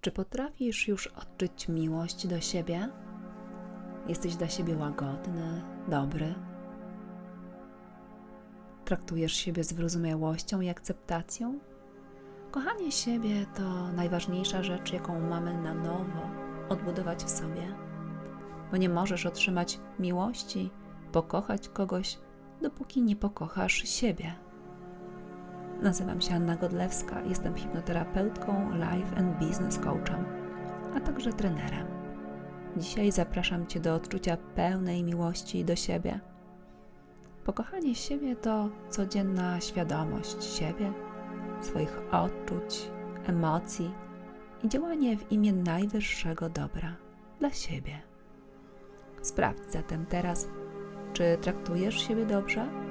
Czy potrafisz już odczuć miłość do siebie? Jesteś dla siebie łagodny, dobry? Traktujesz siebie z wyrozumiałością i akceptacją? Kochanie siebie to najważniejsza rzecz, jaką mamy na nowo odbudować w sobie, bo nie możesz otrzymać miłości, pokochać kogoś, dopóki nie pokochasz siebie. Nazywam się Anna Godlewska, jestem hipnoterapeutką, life and business coachem, a także trenerem. Dzisiaj zapraszam Cię do odczucia pełnej miłości do siebie. Pokochanie siebie to codzienna świadomość siebie, swoich odczuć, emocji i działanie w imię najwyższego dobra dla siebie. Sprawdź zatem teraz, czy traktujesz siebie dobrze?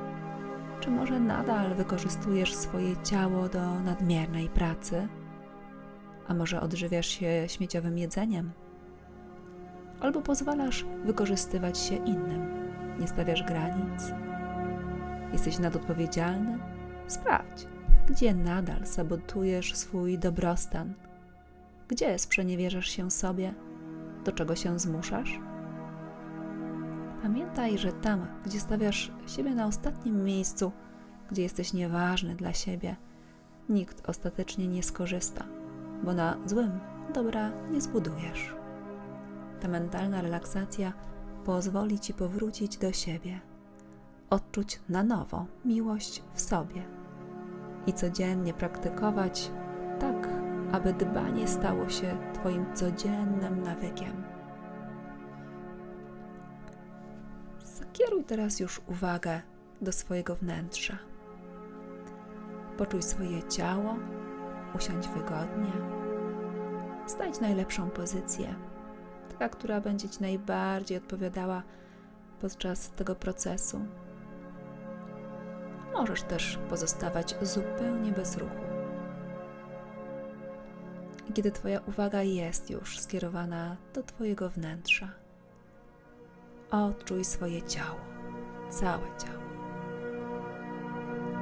Czy może nadal wykorzystujesz swoje ciało do nadmiernej pracy? A może odżywiasz się śmieciowym jedzeniem? Albo pozwalasz wykorzystywać się innym? Nie stawiasz granic? Jesteś nadodpowiedzialny? Sprawdź, gdzie nadal sabotujesz swój dobrostan? Gdzie sprzeniewierzasz się sobie? Do czego się zmuszasz? Pamiętaj, że tam, gdzie stawiasz siebie na ostatnim miejscu, gdzie jesteś nieważny dla siebie, nikt ostatecznie nie skorzysta, bo na złym dobra nie zbudujesz. Ta mentalna relaksacja pozwoli ci powrócić do siebie, odczuć na nowo miłość w sobie i codziennie praktykować tak, aby dbanie stało się Twoim codziennym nawykiem. Skieruj teraz już uwagę do swojego wnętrza. Poczuj swoje ciało, usiądź wygodnie. Znajdź najlepszą pozycję, taka, która będzie Ci najbardziej odpowiadała podczas tego procesu. Możesz też pozostawać zupełnie bez ruchu. Kiedy Twoja uwaga jest już skierowana do Twojego wnętrza, Odczuj swoje ciało, całe ciało,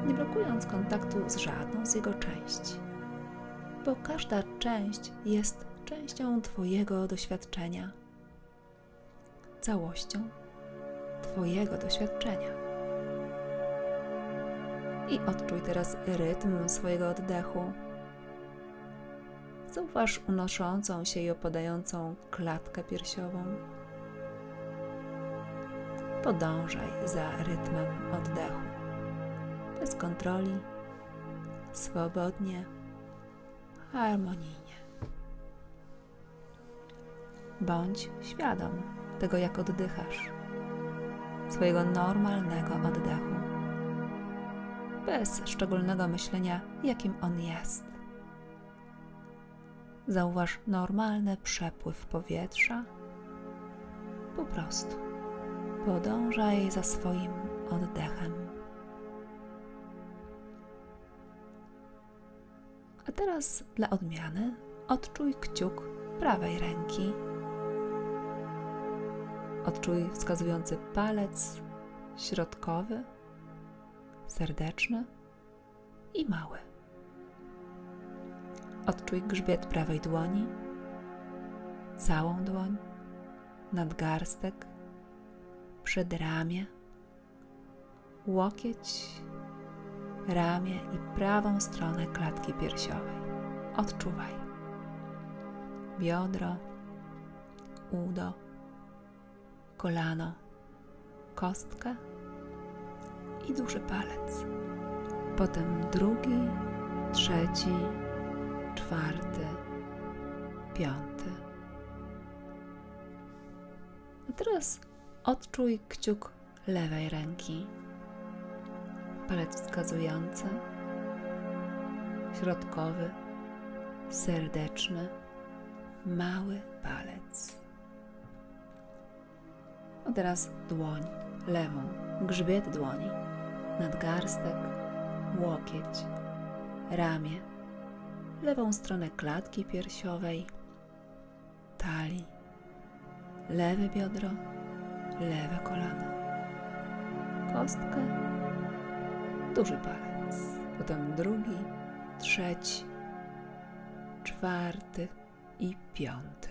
nie blokując kontaktu z żadną z jego części, bo każda część jest częścią Twojego doświadczenia, całością Twojego doświadczenia. I odczuj teraz rytm swojego oddechu. Zauważ unoszącą się i opadającą klatkę piersiową podążaj za rytmem oddechu. Bez kontroli, swobodnie, harmonijnie. Bądź świadom tego, jak oddychasz, swojego normalnego oddechu, bez szczególnego myślenia, jakim on jest. Zauważ normalny przepływ powietrza po prostu podążaj za swoim oddechem. A teraz dla odmiany odczuj kciuk prawej ręki. Odczuj wskazujący palec środkowy, serdeczny i mały. Odczuj grzbiet prawej dłoni, całą dłoń, nadgarstek, przedramię, łokieć, ramię i prawą stronę klatki piersiowej. Odczuwaj. Biodro, udo, kolano, kostkę i duży palec. Potem drugi, trzeci, czwarty, piąty. A teraz Odczuj kciuk lewej ręki, palec wskazujący, środkowy, serdeczny, mały palec. A teraz dłoń lewą, grzbiet dłoni, nadgarstek, łokieć, ramię, lewą stronę klatki piersiowej, talii, lewe biodro, lewe kolano, kostkę, duży palec, potem drugi, trzeci, czwarty, i piąty.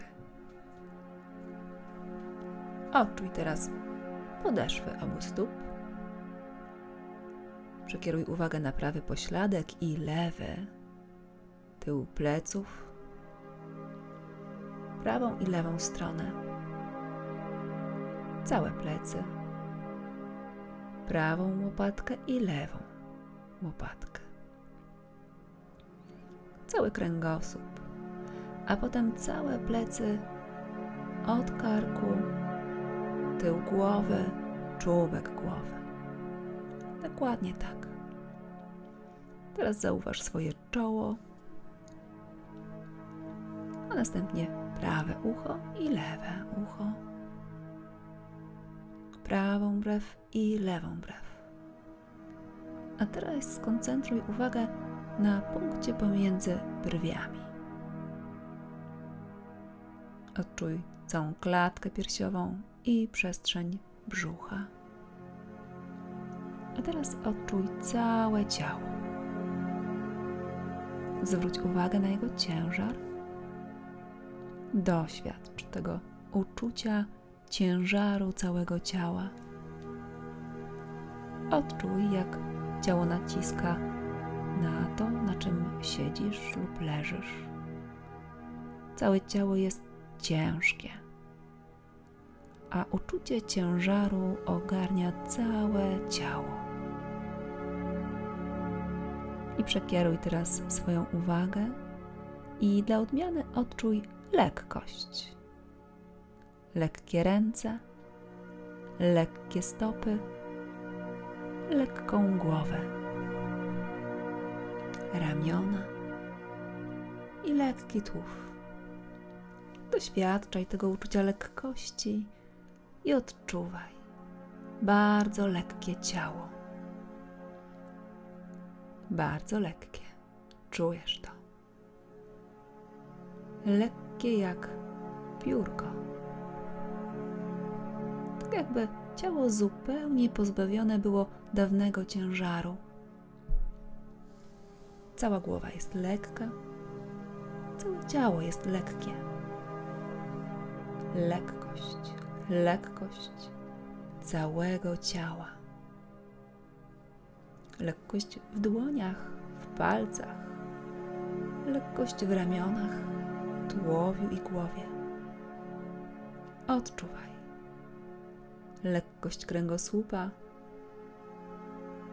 Odczuj teraz podeszwy obu stóp. Przekieruj uwagę na prawy pośladek i lewy, tył pleców, prawą i lewą stronę, całe plecy, prawą łopatkę i lewą łopatkę, cały kręgosłup, a potem całe plecy od karku, tył głowy, czubek głowy. Dokładnie tak. Teraz zauważ swoje czoło, a następnie prawe ucho i lewe ucho, prawą brew i lewą brew. A teraz skoncentruj uwagę na punkcie pomiędzy brwiami. Odczuj całą klatkę piersiową i przestrzeń brzucha. A teraz odczuj całe ciało. Zwróć uwagę na jego ciężar. Doświadcz tego uczucia ciężaru całego ciała. Odczuj, jak ciało naciska na to, na czym siedzisz lub leżysz. Całe ciało jest ciężkie, a uczucie ciężaru ogarnia całe ciało. I przekieruj teraz swoją uwagę i dla odmiany odczuj lekkość. Lekkie ręce, lekkie stopy, lekką głowę, ramiona i lekki tułów. Doświadczaj tego uczucia lekkości i odczuwaj bardzo lekkie ciało. Bardzo lekkie. Czujesz to. Lekkie jak piórko. Jakby ciało zupełnie pozbawione było dawnego ciężaru. Cała głowa jest lekka, całe ciało jest lekkie. Lekkość, lekkość całego ciała. Lekkość w dłoniach, w palcach, lekkość w ramionach, tułowiu i głowie. Odczuwaj lekkość kręgosłupa,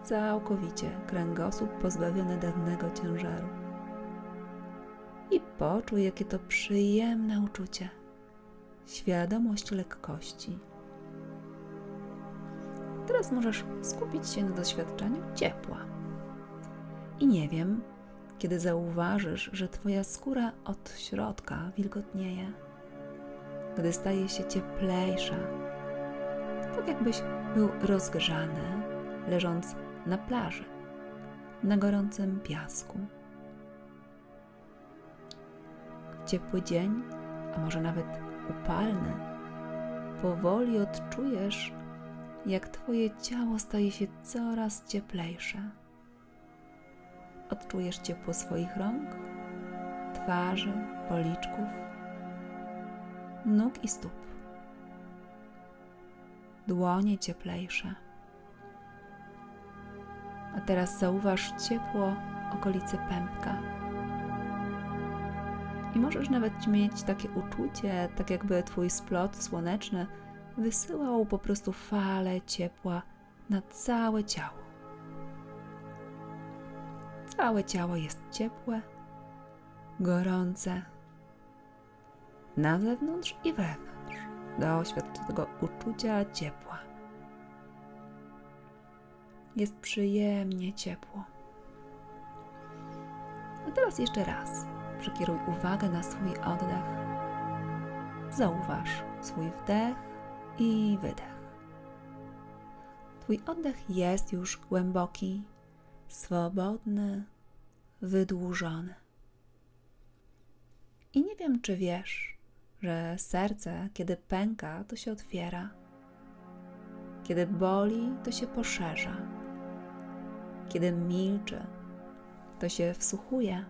całkowicie kręgosłup pozbawiony dawnego ciężaru. I poczuj, jakie to przyjemne uczucie, świadomość lekkości. Teraz możesz skupić się na doświadczeniu ciepła. I nie wiem, kiedy zauważysz, że Twoja skóra od środka wilgotnieje, gdy staje się cieplejsza, tak jakbyś był rozgrzany, leżąc na plaży, na gorącym piasku. Ciepły dzień, a może nawet upalny, powoli odczujesz, jak Twoje ciało staje się coraz cieplejsze. Odczujesz ciepło swoich rąk, twarzy, policzków, nóg i stóp. Dłonie cieplejsze. A teraz zauważ ciepło okolicy pępka. I możesz nawet mieć takie uczucie, tak jakby Twój splot słoneczny wysyłał po prostu fale ciepła na całe ciało. Całe ciało jest ciepłe, gorące, na zewnątrz i wewnątrz. Doświadcz tego uczucia ciepła. Jest przyjemnie ciepło. A teraz jeszcze raz przekieruj uwagę na swój oddech. Zauważ swój wdech i wydech. Twój oddech jest już głęboki, swobodny, wydłużony. I nie wiem, czy wiesz, że serce, kiedy pęka, to się otwiera. Kiedy boli, to się poszerza. Kiedy milczy, to się wsłuchuje.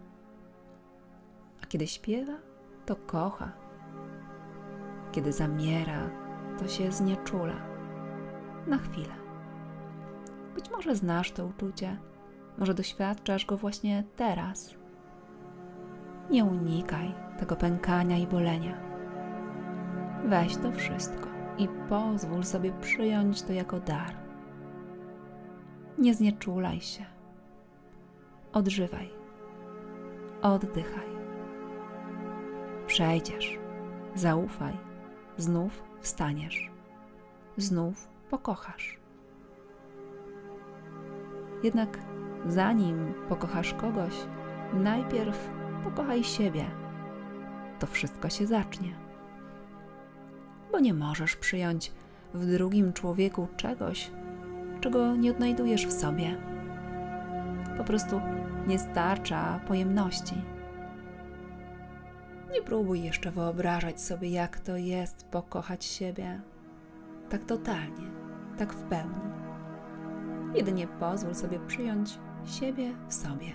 A kiedy śpiewa, to kocha. Kiedy zamiera, to się znieczula. Na chwilę. Być może znasz to uczucie, może doświadczasz go właśnie teraz. Nie unikaj tego pękania i bolenia. Weź to wszystko i pozwól sobie przyjąć to jako dar. Nie znieczulaj się. Odżywaj. Oddychaj. Przejdziesz. Zaufaj. Znów wstaniesz. Znów pokochasz. Jednak zanim pokochasz kogoś, najpierw pokochaj siebie. To wszystko się zacznie. Bo nie możesz przyjąć w drugim człowieku czegoś, czego nie odnajdujesz w sobie. Po prostu nie starcza pojemności. Nie próbuj jeszcze wyobrażać sobie, jak to jest pokochać siebie tak totalnie, tak w pełni. Jedynie pozwól sobie przyjąć siebie w sobie.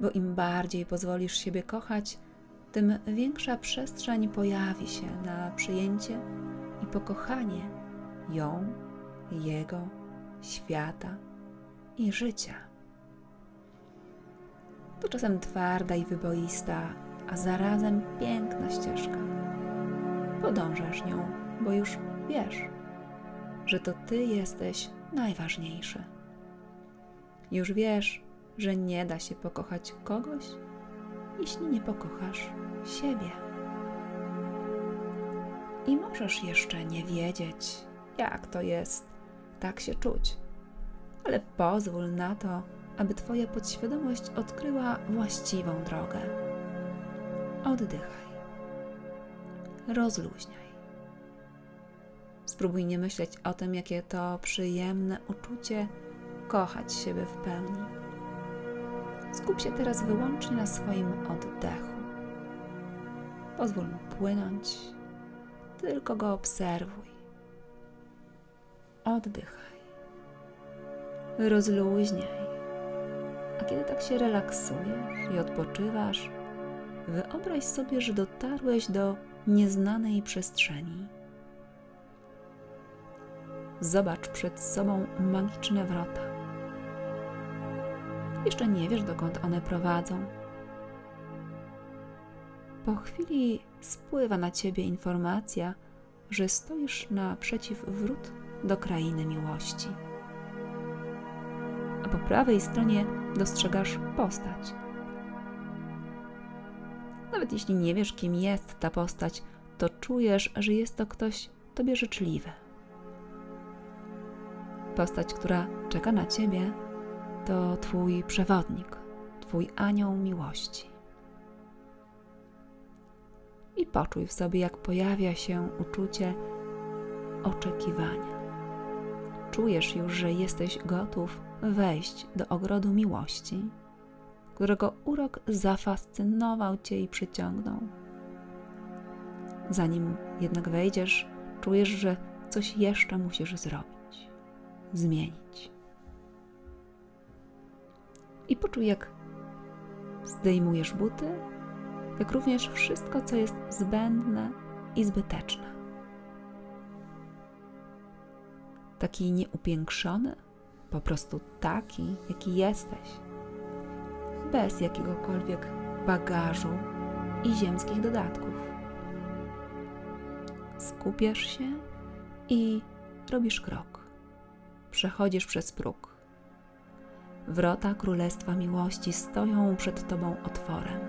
Bo im bardziej pozwolisz siebie kochać, tym większa przestrzeń pojawi się na przyjęcie i pokochanie ją, jego, świata i życia. To czasem twarda i wyboista, a zarazem piękna ścieżka. Podążasz nią, bo już wiesz, że to Ty jesteś najważniejszy. Już wiesz, że nie da się pokochać kogoś, jeśli nie pokochasz siebie. I możesz jeszcze nie wiedzieć, jak to jest tak się czuć, ale pozwól na to, aby Twoja podświadomość odkryła właściwą drogę. Oddychaj. Rozluźniaj. Spróbuj nie myśleć o tym, jakie to przyjemne uczucie kochać siebie w pełni. Skup się teraz wyłącznie na swoim oddechu. Pozwól mu płynąć, tylko go obserwuj. Oddychaj. Rozluźniaj. A kiedy tak się relaksujesz i odpoczywasz, wyobraź sobie, że dotarłeś do nieznanej przestrzeni. Zobacz przed sobą magiczne wrota. Jeszcze nie wiesz, dokąd one prowadzą. Po chwili spływa na ciebie informacja, że stoisz naprzeciw wrót do krainy miłości. A po prawej stronie dostrzegasz postać. Nawet jeśli nie wiesz, kim jest ta postać, to czujesz, że jest to ktoś tobie życzliwy. Postać, która czeka na ciebie, to twój przewodnik, twój anioł miłości. I poczuj w sobie, jak pojawia się uczucie oczekiwania. Czujesz już, że jesteś gotów wejść do ogrodu miłości, którego urok zafascynował cię i przyciągnął. Zanim jednak wejdziesz, czujesz, że coś jeszcze musisz zrobić, zmienić. I poczuj, jak zdejmujesz buty, jak również wszystko, co jest zbędne i zbyteczne. Taki nieupiększony, po prostu taki, jaki jesteś, bez jakiegokolwiek bagażu i ziemskich dodatków. Skupiasz się i robisz krok. Przechodzisz przez próg. Wrota Królestwa Miłości stoją przed Tobą otworem.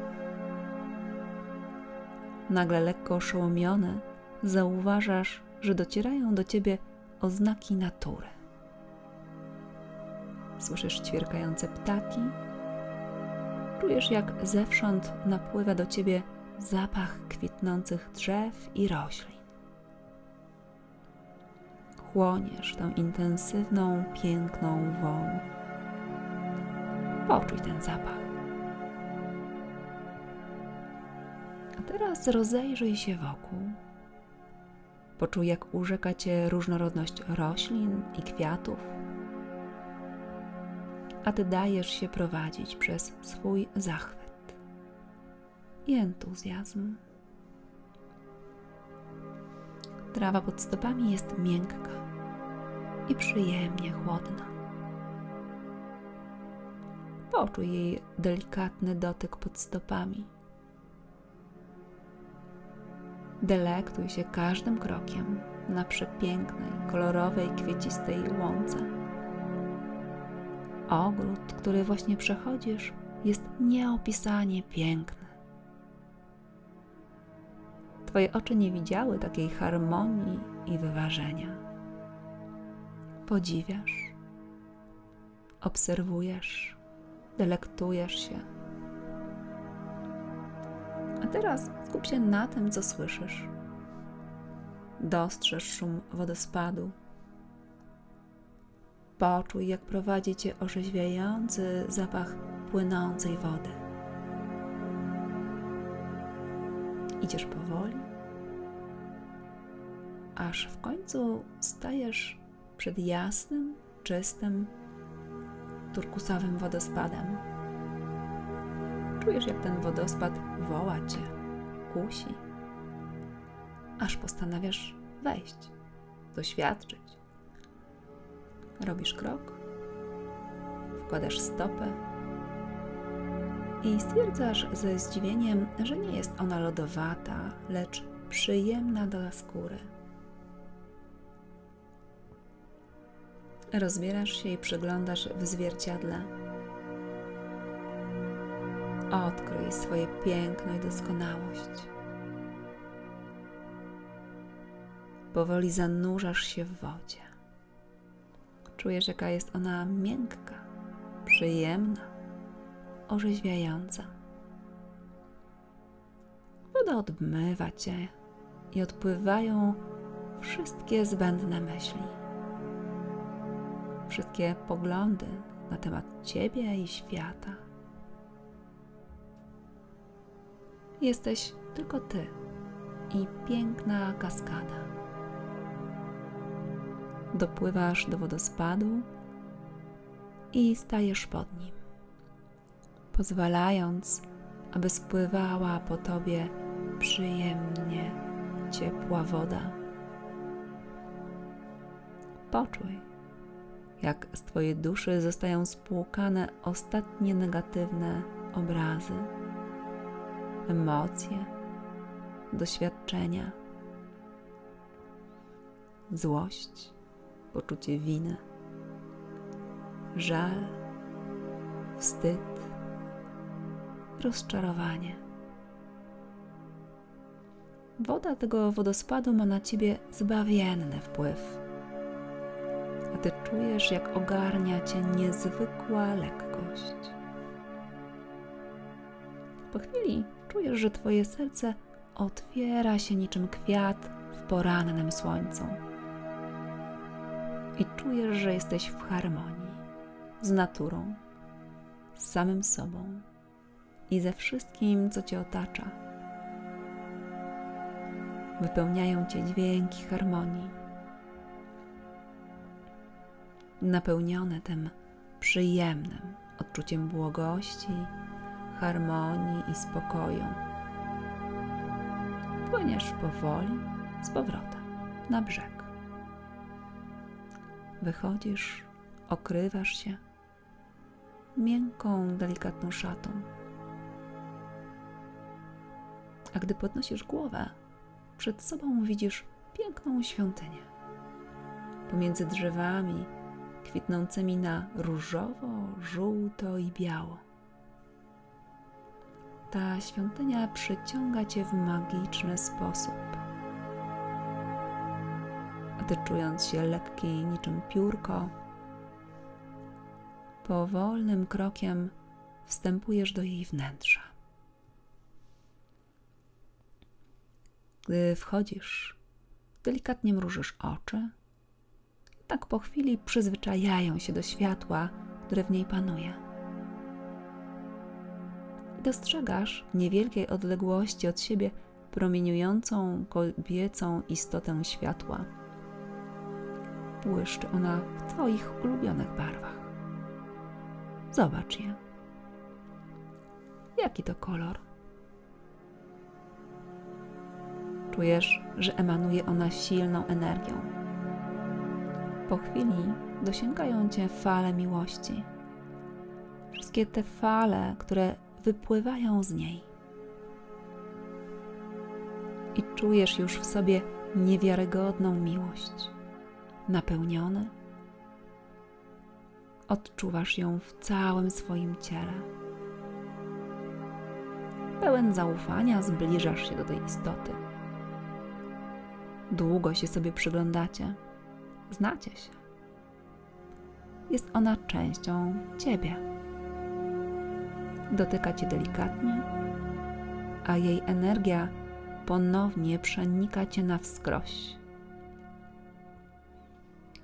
Nagle lekko oszołomiony zauważasz, że docierają do Ciebie oznaki natury. Słyszysz ćwierkające ptaki, czujesz jak zewsząd napływa do Ciebie zapach kwitnących drzew i roślin chłoniesz tą intensywną, piękną woń. Poczuj ten zapach. A teraz rozejrzyj się wokół. Poczuj, jak urzeka cię różnorodność roślin i kwiatów. A ty dajesz się prowadzić przez swój zachwyt. i entuzjazm. Trawa pod stopami jest miękka i przyjemnie chłodna. Poczuj jej delikatny dotyk pod stopami. Delektuj się każdym krokiem na przepięknej, kolorowej, kwiecistej łące. Ogród, który właśnie przechodzisz, jest nieopisanie piękny. Twoje oczy nie widziały takiej harmonii i wyważenia. Podziwiasz, obserwujesz, delektujesz się. A teraz skup się na tym, co słyszysz. Dostrzeż szum wodospadu. Poczuj, jak prowadzi cię orzeźwiający zapach płynącej wody. Idziesz powoli, aż w końcu stajesz przed jasnym, czystym, turkusowym wodospadem. Czujesz, jak ten wodospad woła cię, kusi, aż postanawiasz wejść, doświadczyć. Robisz krok, wkładasz stopę i stwierdzasz ze zdziwieniem, że nie jest ona lodowata, lecz przyjemna dla skóry. Rozbierasz się i przyglądasz w zwierciadle. Odkryj swoje piękno i doskonałość. Powoli zanurzasz się w wodzie. Czujesz, jaka jest ona miękka, przyjemna, orzeźwiająca. Woda odmywa cię i odpływają wszystkie zbędne myśli wszystkie poglądy na temat Ciebie i świata. Jesteś tylko Ty i piękna kaskada. Dopływasz do wodospadu i stajesz pod nim, pozwalając, aby spływała po Tobie przyjemnie ciepła woda. Poczuj, jak z Twojej duszy zostają spłukane ostatnie negatywne obrazy, emocje, doświadczenia, złość, poczucie winy, żal, wstyd, rozczarowanie. Woda tego wodospadu ma na ciebie zbawienny wpływ ty czujesz, jak ogarnia cię niezwykła lekkość. Po chwili czujesz, że twoje serce otwiera się niczym kwiat w porannym słońcu. I czujesz, że jesteś w harmonii z naturą, z samym sobą i ze wszystkim, co cię otacza. Wypełniają cię dźwięki harmonii napełnione tym przyjemnym odczuciem błogości, harmonii i spokoju. Płyniesz powoli z powrotem na brzeg. Wychodzisz, okrywasz się miękką, delikatną szatą. A gdy podnosisz głowę, przed sobą widzisz piękną świątynię. Pomiędzy drzewami kwitnącymi na różowo, żółto i biało. Ta świątynia przyciąga cię w magiczny sposób. A czując się lekki niczym piórko, powolnym krokiem wstępujesz do jej wnętrza. Gdy wchodzisz, delikatnie mrużysz oczy tak po chwili przyzwyczajają się do światła, które w niej panuje. Dostrzegasz w niewielkiej odległości od siebie promieniującą kobiecą istotę światła. Błyszczy ona w Twoich ulubionych barwach. Zobacz je. Jaki to kolor? Czujesz, że emanuje ona silną energią. Po chwili dosięgają cię fale miłości. Wszystkie te fale, które wypływają z niej. I czujesz już w sobie niewiarygodną miłość, napełniony. Odczuwasz ją w całym swoim ciele. Pełen zaufania zbliżasz się do tej istoty. Długo się sobie przyglądacie, znacie się. Jest ona częścią ciebie. Dotyka cię delikatnie, a jej energia ponownie przenika cię na wskroś.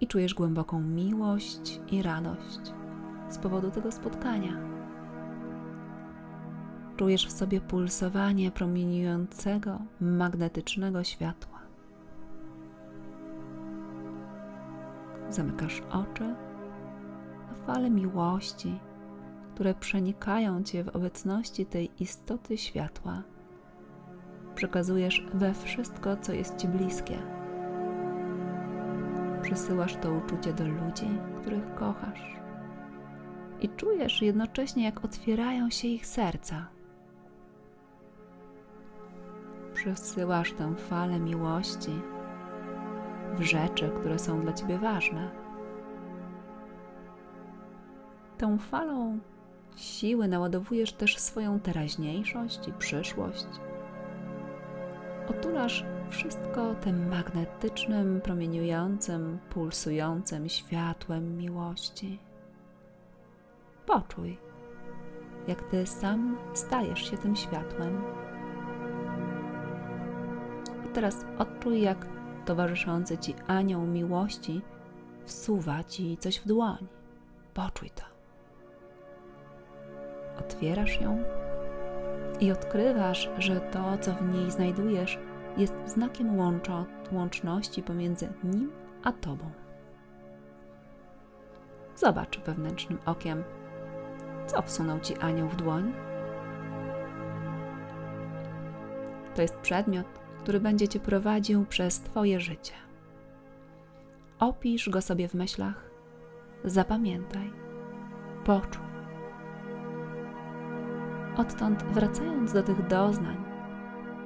I czujesz głęboką miłość i radość z powodu tego spotkania. Czujesz w sobie pulsowanie promieniującego magnetycznego światła. Zamykasz oczy, a fale miłości, które przenikają cię w obecności tej istoty światła, przekazujesz we wszystko, co jest ci bliskie. Przesyłasz to uczucie do ludzi, których kochasz. I czujesz jednocześnie, jak otwierają się ich serca. Przesyłasz tę falę miłości w rzeczy, które są dla ciebie ważne. Tą falą siły naładowujesz też swoją teraźniejszość i przyszłość. Otulasz wszystko tym magnetycznym, promieniującym, pulsującym światłem miłości. Poczuj, jak ty sam stajesz się tym światłem. I teraz odczuj, jak towarzyszący ci anioł miłości wsuwa ci coś w dłoń. Poczuj to. Otwierasz ją i odkrywasz, że to, co w niej znajdujesz, jest znakiem łączo, łączności pomiędzy nim a tobą. Zobacz wewnętrznym okiem, co wsunął ci anioł w dłoń. To jest przedmiot, który będzie cię prowadził przez twoje życie. Opisz go sobie w myślach, zapamiętaj, poczuj. Odtąd, wracając do tych doznań,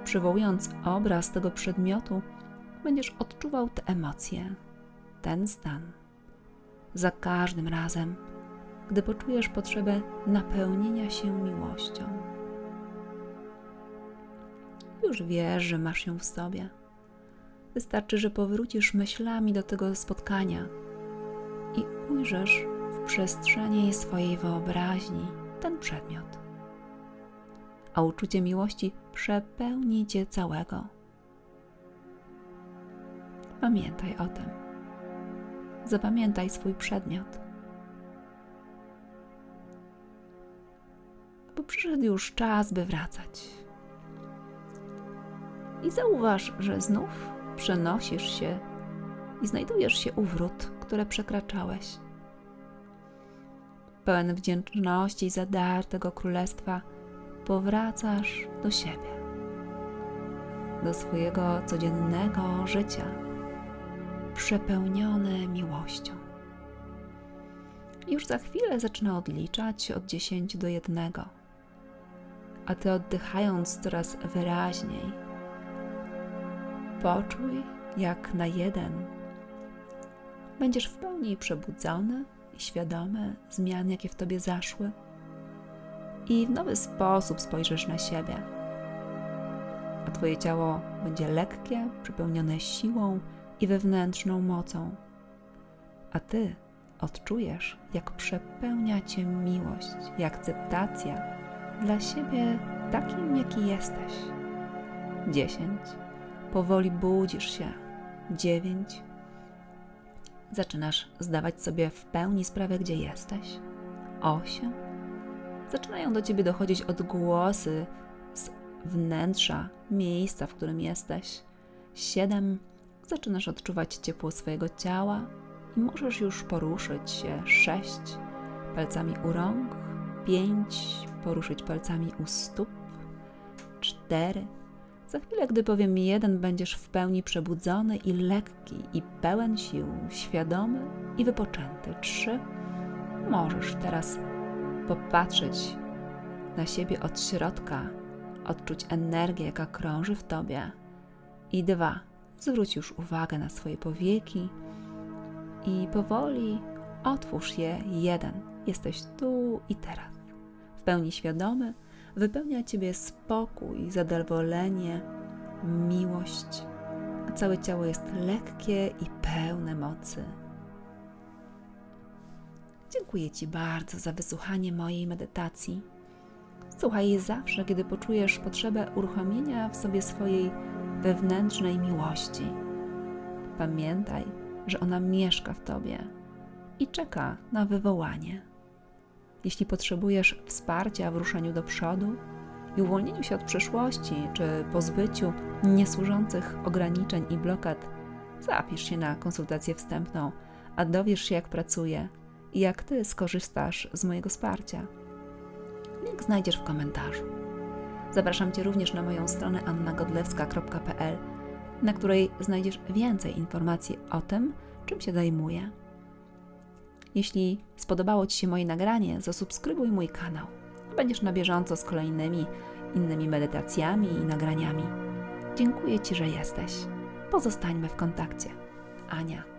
przywołując obraz tego przedmiotu, będziesz odczuwał te emocje, ten stan. Za każdym razem, gdy poczujesz potrzebę napełnienia się miłością. Już wiesz, że masz ją w sobie. Wystarczy, że powrócisz myślami do tego spotkania i ujrzysz w przestrzeni swojej wyobraźni ten przedmiot a uczucie miłości przepełni cię całego. Pamiętaj o tym. Zapamiętaj swój przedmiot. Bo przyszedł już czas, by wracać. I zauważ, że znów przenosisz się i znajdujesz się u wrót, które przekraczałeś. Pełen wdzięczności za dar tego królestwa, powracasz do siebie, do swojego codziennego życia, przepełnione miłością. Już za chwilę zacznę odliczać od 10 do 1, a ty oddychając coraz wyraźniej, poczuj, jak na jeden będziesz w pełni przebudzony i świadomy zmian, jakie w tobie zaszły i w nowy sposób spojrzysz na siebie. A Twoje ciało będzie lekkie, przepełnione siłą i wewnętrzną mocą. A Ty odczujesz, jak przepełnia Cię miłość i akceptacja dla siebie takim, jaki jesteś. Dziesięć. Powoli budzisz się. Dziewięć. Zaczynasz zdawać sobie w pełni sprawę, gdzie jesteś. Osiem zaczynają do ciebie dochodzić odgłosy z wnętrza miejsca, w którym jesteś. Siedem. Zaczynasz odczuwać ciepło swojego ciała i możesz już poruszyć się. Sześć. Palcami u rąk. Pięć. Poruszyć palcami u stóp. Cztery. Za chwilę, gdy powiem jeden, będziesz w pełni przebudzony i lekki, i pełen sił, świadomy i wypoczęty. Trzy. Możesz teraz popatrzeć na siebie od środka, odczuć energię, jaka krąży w tobie. I dwa. Zwróć już uwagę na swoje powieki i powoli otwórz je. Jeden. Jesteś tu i teraz. W pełni świadomy, wypełnia ciebie spokój, zadowolenie, miłość, a całe ciało jest lekkie i pełne mocy. Dziękuję Ci bardzo za wysłuchanie mojej medytacji. Słuchaj jej zawsze, kiedy poczujesz potrzebę uruchomienia w sobie swojej wewnętrznej miłości. Pamiętaj, że ona mieszka w Tobie i czeka na wywołanie. Jeśli potrzebujesz wsparcia w ruszeniu do przodu i uwolnieniu się od przeszłości czy pozbyciu niesłużących ograniczeń i blokad, zapisz się na konsultację wstępną, a dowiesz się, jak pracuję i jak Ty skorzystasz z mojego wsparcia. Link znajdziesz w komentarzu. Zapraszam Cię również na moją stronę annagodlewska.pl, na której znajdziesz więcej informacji o tym, czym się zajmuję. Jeśli spodobało Ci się moje nagranie, zasubskrybuj mój kanał. Będziesz na bieżąco z kolejnymi innymi medytacjami i nagraniami. Dziękuję Ci, że jesteś. Pozostańmy w kontakcie. Ania.